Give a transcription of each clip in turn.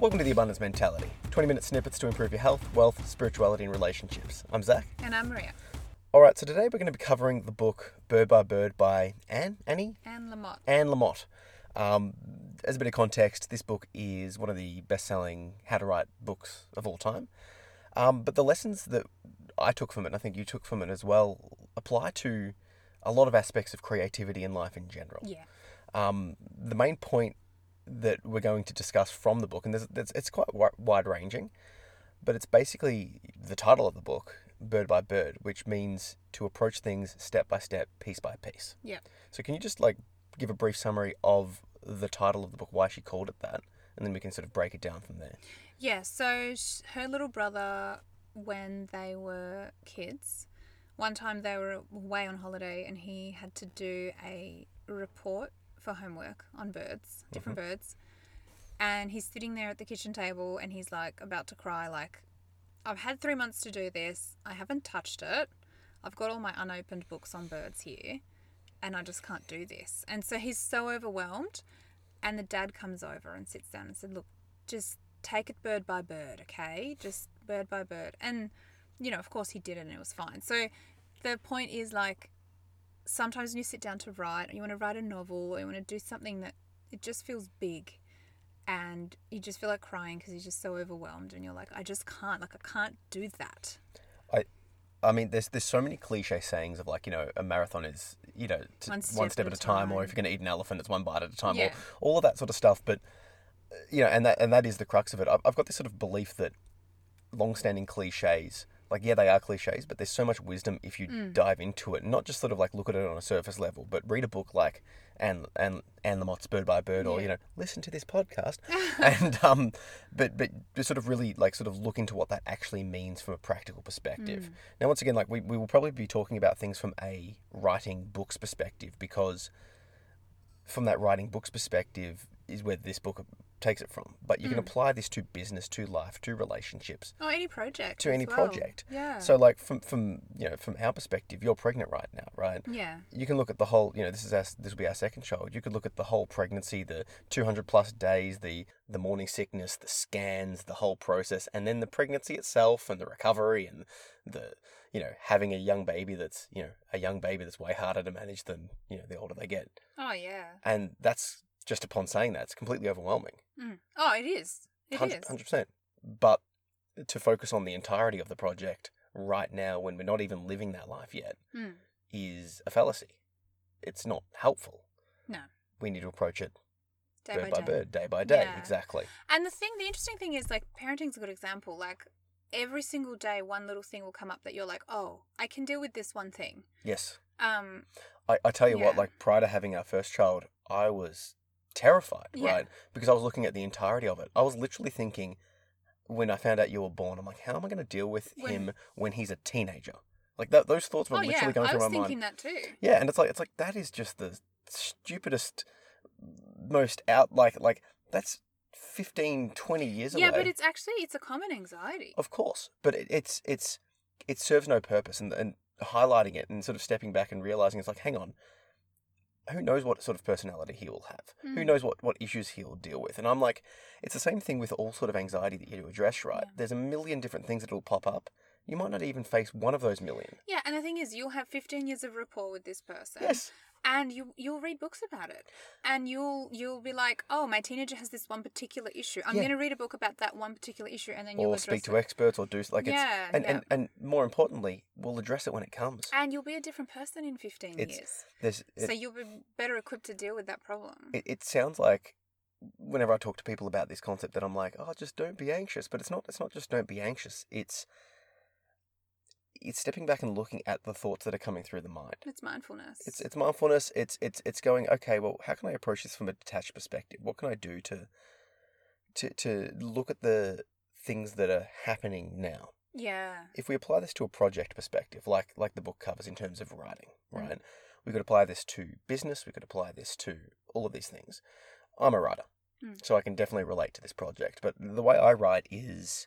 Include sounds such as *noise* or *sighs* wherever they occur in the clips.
Welcome to the Abundance Mentality 20 minute snippets to improve your health, wealth, spirituality, and relationships. I'm Zach. And I'm Maria. All right, so today we're going to be covering the book Bird by Bird by Anne, Annie? Anne Lamott. Anne Lamott. Um, as a bit of context, this book is one of the best selling how to write books of all time. Um, but the lessons that I took from it, and I think you took from it as well, apply to a lot of aspects of creativity in life in general. Yeah. Um, the main point that we're going to discuss from the book, and there's, it's quite wide ranging, but it's basically the title of the book, Bird by Bird, which means to approach things step by step, piece by piece. Yeah. So can you just like give a brief summary of the title of the book, why she called it that, and then we can sort of break it down from there. Yeah. So her little brother, when they were kids, one time they were away on holiday and he had to do a report for homework on birds, uh-huh. different birds. And he's sitting there at the kitchen table and he's like about to cry, like, I've had three months to do this. I haven't touched it. I've got all my unopened books on birds here and I just can't do this. And so he's so overwhelmed. And the dad comes over and sits down and said, Look, just take it bird by bird, okay? Just bird by bird. And, you know, of course he did it and it was fine. So the point is like, sometimes when you sit down to write, or you want to write a novel, or you want to do something that it just feels big and you just feel like crying because you're just so overwhelmed and you're like, I just can't, like, I can't do that. I, I mean, there's there's so many cliche sayings of like you know a marathon is you know t- One one, step step at a a time, or if you're going to eat an elephant, it's one bite at a time, Yeah. or all of that sort of stuff. But you know, and that and that is the crux of it. I've, I've got this sort of belief that long-standing cliches, like yeah, they are cliches, but there's so much wisdom if you Mm. dive into it, not just sort of like look at it on a surface level, but read a book like and and and the Lamott's Bird by Bird, or you know, listen to this podcast, *laughs* and um, but but just sort of really like sort of look into what that actually means from a practical perspective. Mm. Now, once again, like we, we will probably be talking about things from a writing books perspective because from that writing books perspective is where this book takes it from. But you can Mm. apply this to business, to life, to relationships, Oh, any project. to any well. project. Yeah. So, like from from you know from our perspective, you're pregnant right now, right? yeah. You can look at the whole. You know, this is our this will be our second child. You could look at the whole pregnancy, the 200 plus days, the the morning sickness, the scans, the whole process, and then the pregnancy itself and the recovery and the you know having a young baby that's you know a young baby that's way harder to manage than you know the older they get, Oh, yeah. and that's just upon saying that it's completely overwhelming. Mm. Oh, it is. It is. 100 percent. But to focus on the entirety of the project right now, when we're not even living that life yet, Mm. is a fallacy. It's not helpful. No. We need to approach it Day bird by by day. bird, day by day. Yeah. Exactly. And the thing, the interesting thing is, like, parenting's a good example. Like, every single day, one little thing will come up that you're like, oh, I can deal with this one thing. Yes. Um, I, I tell you what, like prior to having our first child, I was terrified, Yeah. right? Because I was looking at the entirety of it. I was literally thinking when I found out you were born, I'm like, how am I going to deal with When- him when he's a teenager? Like that, those thoughts were oh literally yeah, going through my mind. I was thinking that too. Yeah, and it's like it's like that is just the stupidest, most out like like that's 15, 20 years ago. Yeah, away. but it's actually it's a common anxiety. Of course, but it, it's it's it serves no purpose, and and highlighting it and sort of stepping back and realizing it's like, hang on, who knows what sort of personality he will have? Who Mm. knows what what issues he'll deal with? And I'm like, it's the same thing with all sort of anxiety that you address, right? Yeah. There's a million different things that will pop up. You might not even face one of those million. Yeah, and the thing is, you'll have 15 years of rapport with this person. Yes, and you you'll read books about it and you'll you'll be like oh my teenager has this one particular issue i'm Yeah. going to read a book about that one particular issue and then you'll or speak to it. experts, or do like Yeah, it's and, yeah. and and more importantly, we'll address it when it comes. and you'll be a different person in 15 It's- years There's it, so you'll be better equipped to deal with that problem it, it sounds like whenever I talk to people about this concept that I'm like, oh, just don't be anxious. But it's not. It's not just don't be anxious. It's it's stepping back and looking at the thoughts that are coming through the mind. it's mindfulness It's it's mindfulness. It's it's it's going okay. Well, how can I approach this from a detached perspective? What can I do to to to look at the things that are happening now? yeah If we apply this to a project perspective, like like the book covers in terms of writing, Mm. right? We could apply this to business. We could apply this to all of these things. I'm a writer, Mm. so I can definitely relate to this project. But the way I write is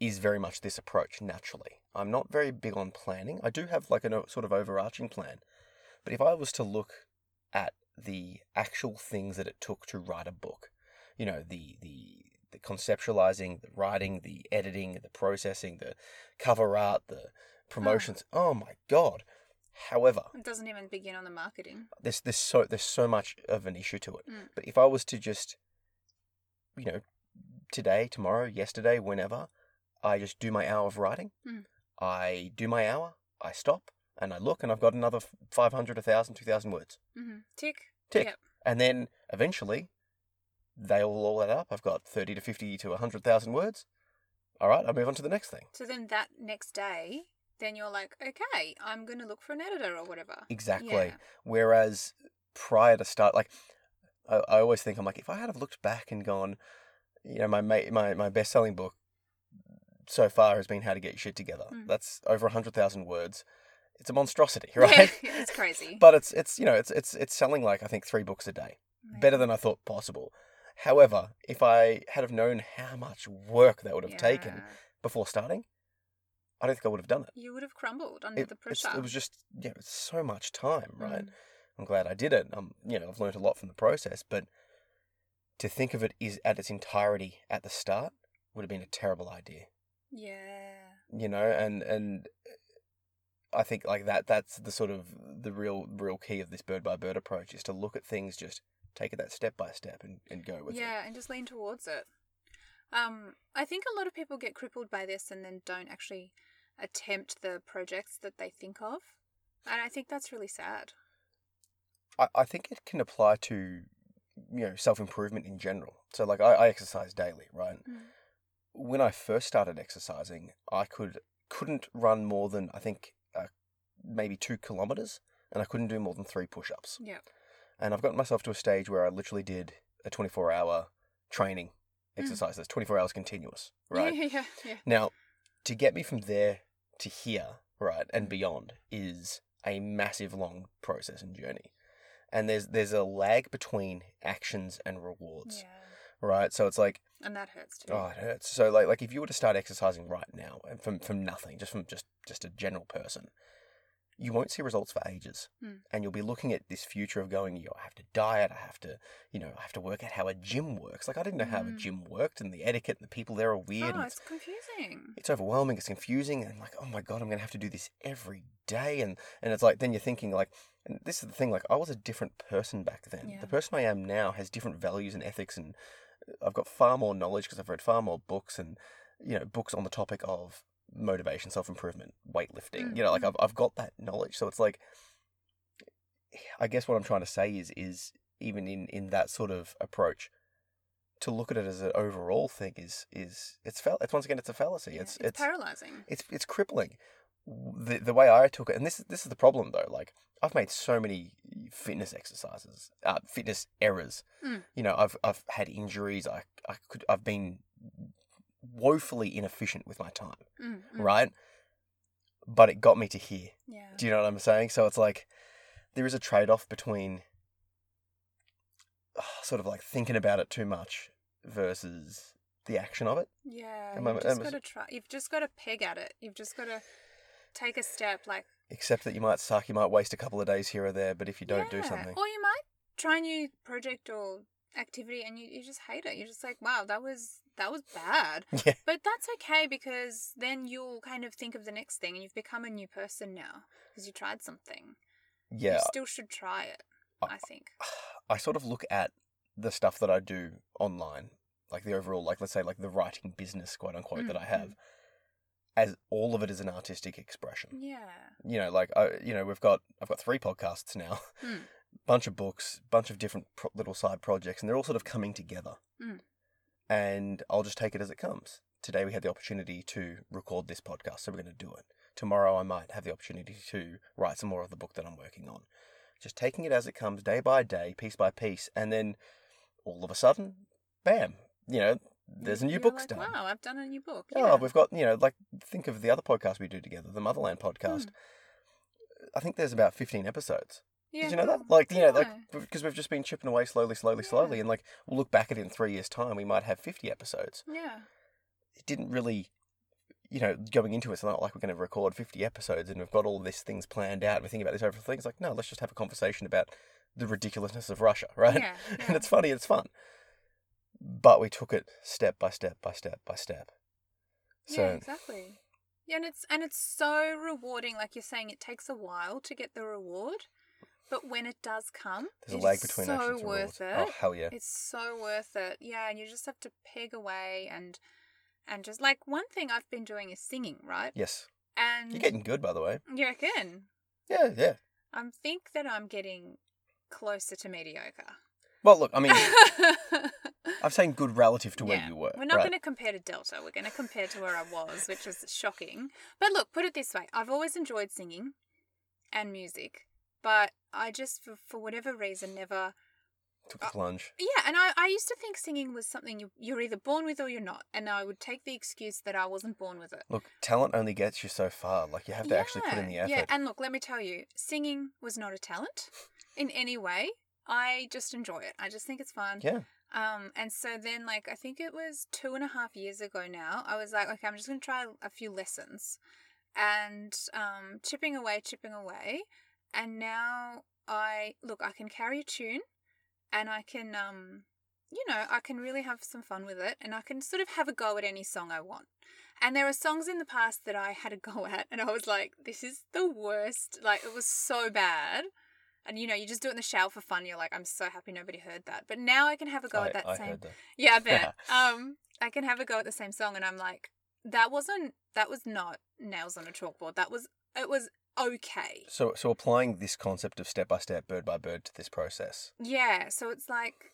is very much this approach naturally. I'm not very big on planning. I do have like a sort of overarching plan, but if I was to look at the actual things that it took to write a book, you know, the the the conceptualizing, the writing, the editing, the processing, the cover art, the promotions. Oh my god. However, It doesn't even begin on the marketing. there's there's so there's so much of an issue to it. Mm. But if I was to just, you know, today, tomorrow, yesterday, whenever, I just do my hour of writing. Mm. I do my hour. I stop and I look, and I've got another 500, 1,000, 2,000 words. hmm Tick. Tick. Yep. And then eventually, they all all add up. I've got 30 to 50 to 100,000 words. All right, I'll move on to the next thing. So then that next day, then you're like, okay, I'm going to look for an editor or whatever. Exactly. Yeah. Whereas prior to start, like, I, I always think I'm like, if I had have looked back and gone, you know, my my my best selling book so far has been How to Get Your Shit Together. Mm. That's over hundred thousand words. It's a monstrosity, *laughs* right? Yeah, *laughs* it's crazy. but it's it's you know it's it's it's selling like I think three books a day, better than I thought possible. However, if I had have known how much work that would have taken before starting, I don't think I would have done it. You would have crumbled under It, the pressure. it was just yeah, it's so much time, right? Mm. I'm glad I did it. Um, you know, I've learned a lot from the process, but to think of it is at its entirety at the start would have been a terrible idea. Yeah. You know, and and I think like that that's the sort of the real real key of this bird by bird approach is to look at things just take it that step by step and, and go with it. Yeah, and just lean towards it. Um, I think a lot of people get crippled by this and then don't actually attempt the projects that they think of. And I think that's really sad. I, I think it can apply to you know self improvement in general. So like I, I exercise daily, right? Mm. When I first started exercising, I could couldn't run more than I think uh, maybe two kilometers, and I couldn't do more than three push ups. Yeah. And I've gotten myself to a stage where I literally did a twenty four hour training Mm. exercise. That's twenty four hours continuous, *laughs* right? Yeah, yeah, yeah. Now, to get me from there to here, right, and beyond is a massive long process and journey. And there's there's a lag between actions and rewards, Yeah. Right? So it's like, And that hurts too. oh, it hurts. So like like if you were to start exercising right now and from from nothing, just from just just a general person, you won't see results for ages. Hmm. And you'll be looking at this future of going, you know, I have to diet, I have to, you know, I have to work out how a gym works. Like I didn't know how a Mm. gym worked and the etiquette and the people there are weird. oh, and it's confusing. it's overwhelming it's confusing and like oh my god i'm gonna have to do this every day and and it's like then you're thinking like and this is the thing like i was a different person back then Yeah. the person i am now has different values and ethics and i've got far more knowledge because i've read far more books and you know books on the topic of motivation self-improvement weightlifting you know like I've, mm-hmm. I've got that knowledge so it's like i guess what i'm trying to say is is even in in that sort of approach to look at it as an overall thing is is it's fel- it's once again it's a fallacy Yeah, it's it's, paralyzing. it's it's crippling. The the way I took it, and this is this is the problem though. Like I've made so many fitness exercises, uh, fitness errors. Mm. You know, I've I've had injuries. I I could I've been woefully inefficient with my time, Mm, mm. right? But it got me to here. Yeah. Do you know what I'm saying? So it's like there is a trade off between uh, sort of like thinking about it too much versus the action of it. Yeah. You've just got to try. You've just got to peg at it. You've just got to take a step. Like Except that you might suck, you might waste a couple of days here or there, but if you don't do something. Or you might try a new project or activity and you, you just hate it. You're just like, wow, that was that was bad. *laughs* Yeah. But that's okay because then you'll kind of think of the next thing and you've become a new person now because you tried something. Yeah. You still should try it, I- I think. I sort of look at the stuff that I do online, like the overall, like let's say, like the writing business, quote unquote, that I Mm, have, as all of it is an artistic expression. Yeah. You know, like I, you know, we've got I've got three podcasts now, Mm. *laughs* bunch of books, bunch of different pro- little side projects, and they're all sort of coming together. Mm. And I'll just take it as it comes. Today we had the opportunity to record this podcast, so we're going to do it. Tomorrow I might have the opportunity to write some more of the book that I'm working on. Just taking it as it comes, day by day, piece by piece, and then all of a sudden, bam! You know, there's a new You're book's like, done. Wow, I've done a new book. Oh, Yeah. we've got you know, like think of the other podcast we do together, the Motherland podcast. Hmm. I think there's about 15 episodes. yeah. Did you know that? Like, you know, like because we've just been chipping away slowly, slowly, slowly, and like we'll look back at it in three years' time, we might have 50 episodes. Yeah. It didn't really, you know, going into it, it's not like we're going to record 50 episodes and we've got all these things planned out. and We're thinking about this over things. Like, no, let's just have a conversation about the ridiculousness of Russia, *laughs* right? Yeah, and it's funny, it's fun. But we took it step by step by step by step. So yeah, exactly. Yeah, and it's and it's so rewarding. Like you're saying, it takes a while to get the reward, but when it does come, there's a lag between so actions and worth rewards. it. Oh hell yeah! It's so worth it. Yeah, and you just have to peg away and and just like one thing I've been doing is singing, right? Yes, And you're getting good by the way. you reckon? Yeah, yeah. I think that I'm getting closer to mediocre. Well, look, I mean, *laughs* *laughs* I'm saying good relative to where Yeah, you were. We're not right? going to compare to Delta. We're going to compare to where I was, which was shocking. But look, put it this way I've always enjoyed singing and music, but I just, for, for whatever reason, never. Took the uh, plunge. Yeah, and I, I used to think singing was something you, you're either born with or you're not. And I would take the excuse that I wasn't born with it. Look, talent only gets you so far. Like you have to actually put in the effort. Yeah, and look, let me tell you, singing was not a talent in any way. I just enjoy it. I just think it's fun. yeah. Um, and so then, like, I think it was two and a half years ago now, I was like, okay, I'm just going to try a few lessons and um, chipping away, chipping away. And now I, look, I can carry a tune and I can, um, you know, I can really have some fun with it and I can sort of have a go at any song I want. And there are songs in the past that I had a go at and I was like, this is the worst. Like, it was so bad. And you know, you just do it in the shower for fun. You're like, I'm so happy nobody heard that. But now I can have a go I, at that I same. that. Yeah, I bet. *laughs* um, I can have a go at the same song, and I'm like, that wasn't. That was not nails on a chalkboard. That was. It was okay. So, so applying this concept of step by step, bird by bird to this process. Yeah. So it's like.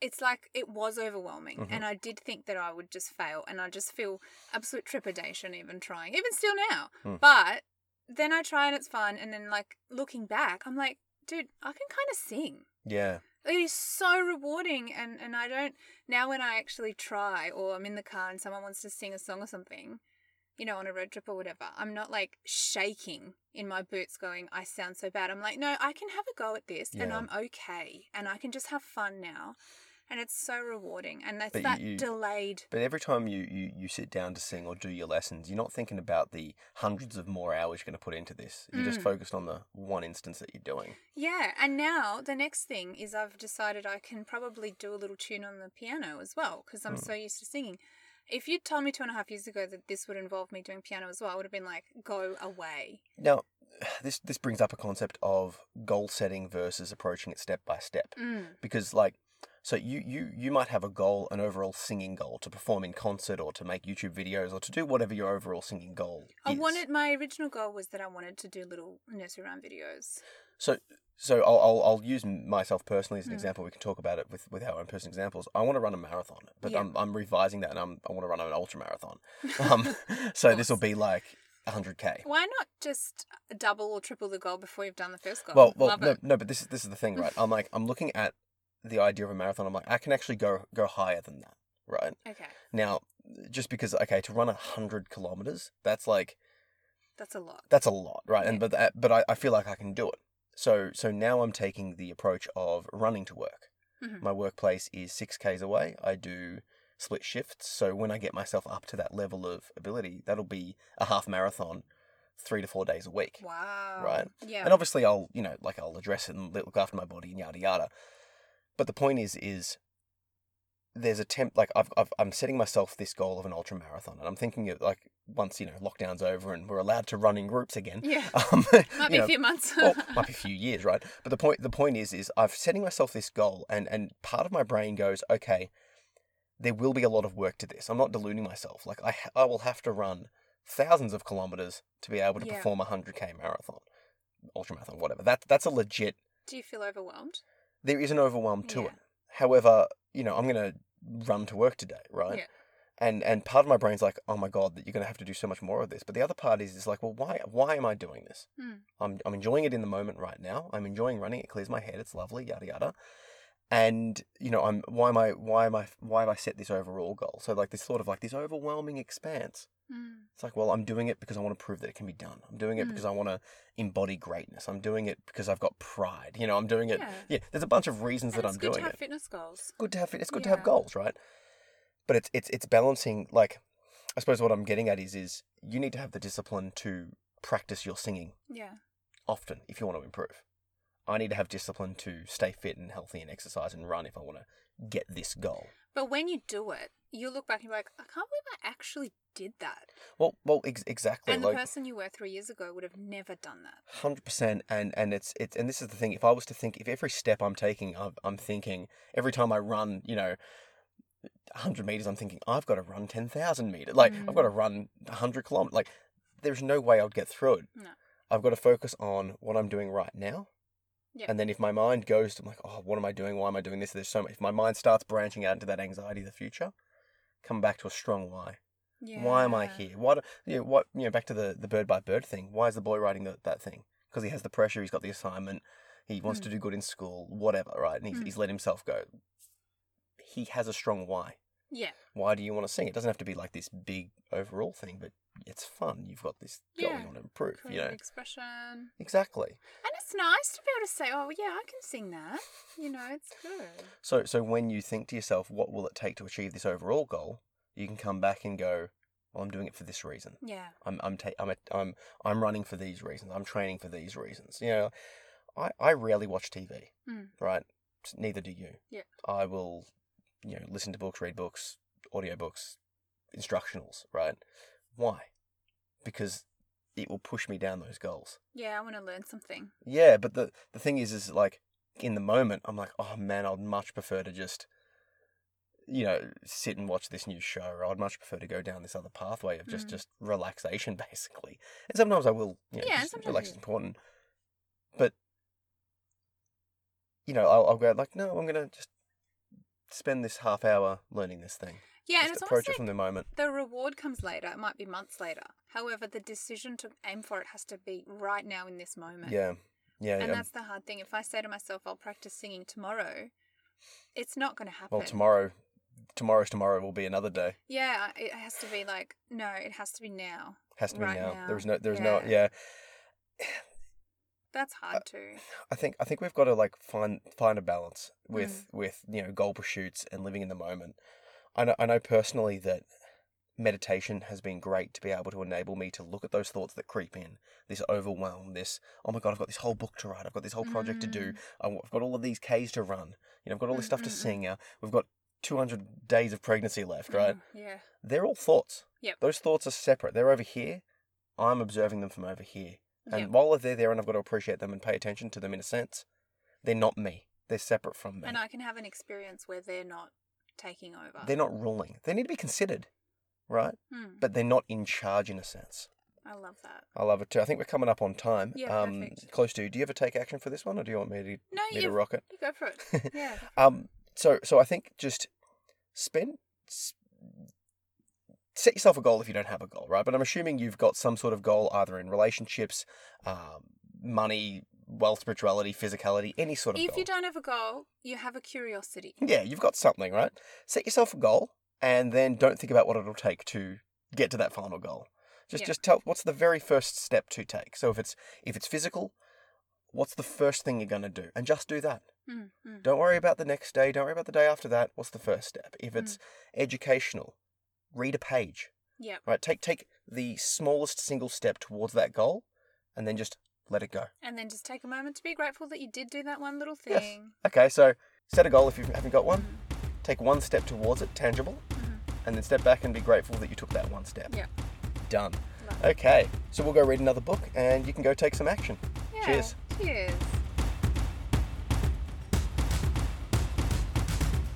It's like it was overwhelming, Mhm. and I did think that I would just fail, and I just feel absolute trepidation even trying, even still now. Hmm. But then I try and it's fun, and then like looking back, I'm like, dude, I can kind of sing. Yeah. it is so rewarding and and i don't now when i actually try or i'm in the car and someone wants to sing a song or something you know on a road trip or whatever i'm not like shaking in my boots going i sound so bad i'm like no i can have a go at this and i'm okay and i can just have fun now and it's so rewarding and that's But that you- delayed But every time you, you, you sit down to sing or do your lessons, you're not thinking about the hundreds of more hours you're going to put into this. You're just Mm. focused on the one instance that you're doing. yeah and now the next thing is i've decided i can probably do a little tune on the piano as well because i'm Hmm. so used to singing if you'd told me two and a half years ago that this would involve me doing piano as well i would have been like go away Now, *sighs* this this brings up a concept of goal setting versus approaching it step by step. mm. Because like, so you you you might have a goal, an overall singing goal, to perform in concert or to make YouTube videos or to do whatever your overall singing goal is. i is. wanted my original goal was that i wanted to do little nursery rhyme videos So, so I'll, I'll, I'll use myself personally as an Mm. example. We can talk about it with, with our own personal examples. I want to run a marathon, but Yeah. I'm, I'm revising that and I'm, I want to run an ultra marathon. *laughs* Um, so this will be like 100k. why not just double or triple the goal before you've done the first goal Well, well, Love no, it. no, but this is this is the thing, right? I'm like, I'm looking at the idea of a marathon. I'm like, I can actually go go higher than that, right? okay Now, just because okay, to run a hundred kilometers, that's like that's a lot that's a lot, right? And but that, but I, I feel like I can do it. So so now I'm taking the approach of running to work. Mhm. My workplace is six k's away. I do split shifts, so when I get myself up to that level of ability, that'll be a half marathon, three to four days a week. wow Right. yeah And obviously, I'll you know like I'll address it and look after my body and yada yada. But the point is is there's a temp like I've, I've I'm setting myself this goal of an ultra marathon, and I'm thinking of like once you know lockdown's over and we're allowed to run in groups again. yeah *laughs* Um, might be know, a few months well, *laughs* might be a few years, right? But the point the point is is I've setting myself this goal, and and part of my brain goes, okay, there will be a lot of work to this. I'm not deluding myself. Like I I will have to run thousands of kilometers to be able to Yeah. perform a hundred k marathon, ultra marathon, whatever. That that's a legit. do you feel overwhelmed There is an overwhelm to Yeah. it. However, you know, I'm gonna run to work today, right? Yeah. And and part of my brain's like, oh my god, that you're gonna have to do so much more of this. But the other part is is like, well, why why am I doing this? Hmm. I'm I'm enjoying it in the moment right now. I'm enjoying running. It clears my head. It's lovely. Yada yada. And you know, I'm why am I why am I why have I set this overall goal? So like this sort of like this overwhelming expanse. Mm. It's like, well, I'm doing it because I want to prove that it can be done. I'm doing it Mm. because I want to embody greatness. I'm doing it because I've got pride. You know, I'm doing it. Yeah. Yeah, there's a bunch of reasons And that I'm doing it. good doing to have it fitness goals good to have it's good to have goals, right? But it's it's it's balancing like I suppose what I'm getting at is is you need to have the discipline to practice your singing yeah often if you want to improve. I need to have discipline to stay fit and healthy and exercise and run if I want to get this goal. But when you do it, you look back and you're like, I can't believe I actually did that. Well, well, ex- exactly. And the like person you were three years ago would have never done that. hundred percent. And and it's it's and this is the thing. If I was to think, if every step I'm taking, I'm, I'm thinking every time I run, you know. 100 meters, I'm thinking, I've got to run 10,000 meters. Like, I've got to mm. run 100 kilometers. Like, there's no way I'd get through it. No. I've got to focus on what I'm doing right now. Yeah. And then if my mind goes to I'm like, oh, what am I doing? Why am I doing this? There's so much. If my mind starts branching out into that anxiety of the future, come back to a strong why. Yeah. Why am I here? What you know, what you know, back to the, the bird by bird thing. Why is the boy writing the, that thing? Because he has the pressure, he's got the assignment, he wants to do good in school, whatever, right? And he's, Mm. he's let himself go. He has a strong why. Yeah. Why do you want to sing? It doesn't have to be like this big overall thing, but it's fun. You've got this goal Yeah. you want to improve, you know? expression. Exactly. And it's nice to be able to say, oh, yeah, I can sing that. You know, it's good. So so when you think to yourself, what will it take to achieve this overall goal? You can come back and go, well, I'm doing it for this reason. Yeah. I'm I'm ta- I'm a, I'm I'm running for these reasons. I'm training for these reasons. You know, I I rarely watch TV. Mm. Right. Neither do you. Yeah. I will, you know, listen to books, read books, audiobooks, instructionals. Right. Why? Because it will push me down those goals. Yeah, I want to learn something. Yeah, but the the thing is, is like in the moment, I'm like, oh man, I'd much prefer to just, you know, sit and watch this new show, or I'd much prefer to go down this other pathway of just Mhm. just relaxation, *laughs* basically. And sometimes I will, you know, Yeah, just sometimes relax is important, but you know, I'll, I'll go like, no, I'm gonna just spend this half hour learning this thing. Yeah, and it's approach it from the moment. the reward comes later. It might be months later. However, the decision to aim for it has to be right now in this moment. Yeah, yeah, And yeah. that's the hard thing. If I say to myself, I'll practice singing tomorrow, it's not going to happen. Well, tomorrow, tomorrow's tomorrow will be another day. Yeah, it has to be like, no, it has to be now. Has to be Right now. now. There's no, there's no, Yeah. yeah. That's *sighs* hard too. I think I think we've got to like find find a balance with Mm. with you know goal pursuits and living in the moment. I know I know personally that meditation has been great to be able to enable me to look at those thoughts that creep in, this overwhelm, this oh my god, I've got this whole book to write, I've got this whole project to do, Mm. I've got all of these K's to run, you know, I've got all this stuff to Mm, mm, mm. sing. Now we've got two hundred days of pregnancy left, right? Mm, yeah. They're all thoughts. Yep. Those thoughts are separate. They're over here. I'm observing them from over here. And Yep. while they're there and I've got to appreciate them and pay attention to them in a sense, they're not me. They're separate from me. And I can have an experience where they're not taking over. They're not ruling. They need to be considered, right? Hmm, But they're not in charge in a sense. I love that. I love it too. I think we're coming up on time. Yeah, um, perfect. Close to. Do you ever take action for this one, or do you want me to No, me to you, rock it? you go for it. *laughs* Yeah. Um. So so I think just spend. Set yourself a goal if you don't have a goal, right? But I'm assuming you've got some sort of goal either in relationships, um, money, wealth, spirituality, physicality, any sort of if goal. you don't have a goal, you have a curiosity. Yeah, you've got something, right? Set yourself a goal and then don't think about what it'll take to get to that final goal. Just Yeah. just tell what's the very first step to take. So if it's if it's physical, what's the first thing you're going to do? And just do that. Mm, mm. Don't worry about the next day, don't worry about the day after that. What's the first step? If it's educational, read a page. Yep. Right? Take take the smallest single step towards that goal and then just let it go. And then just take a moment to be grateful that you did do that one little thing. Yes. Okay, so set a goal if you haven't got one. Mm, Take one step towards it, tangible, mhm. and then step back and be grateful that you took that one step. Yeah. Done. Love it. Okay, so we'll go read another book and you can go take some action. Yeah. Cheers. Cheers.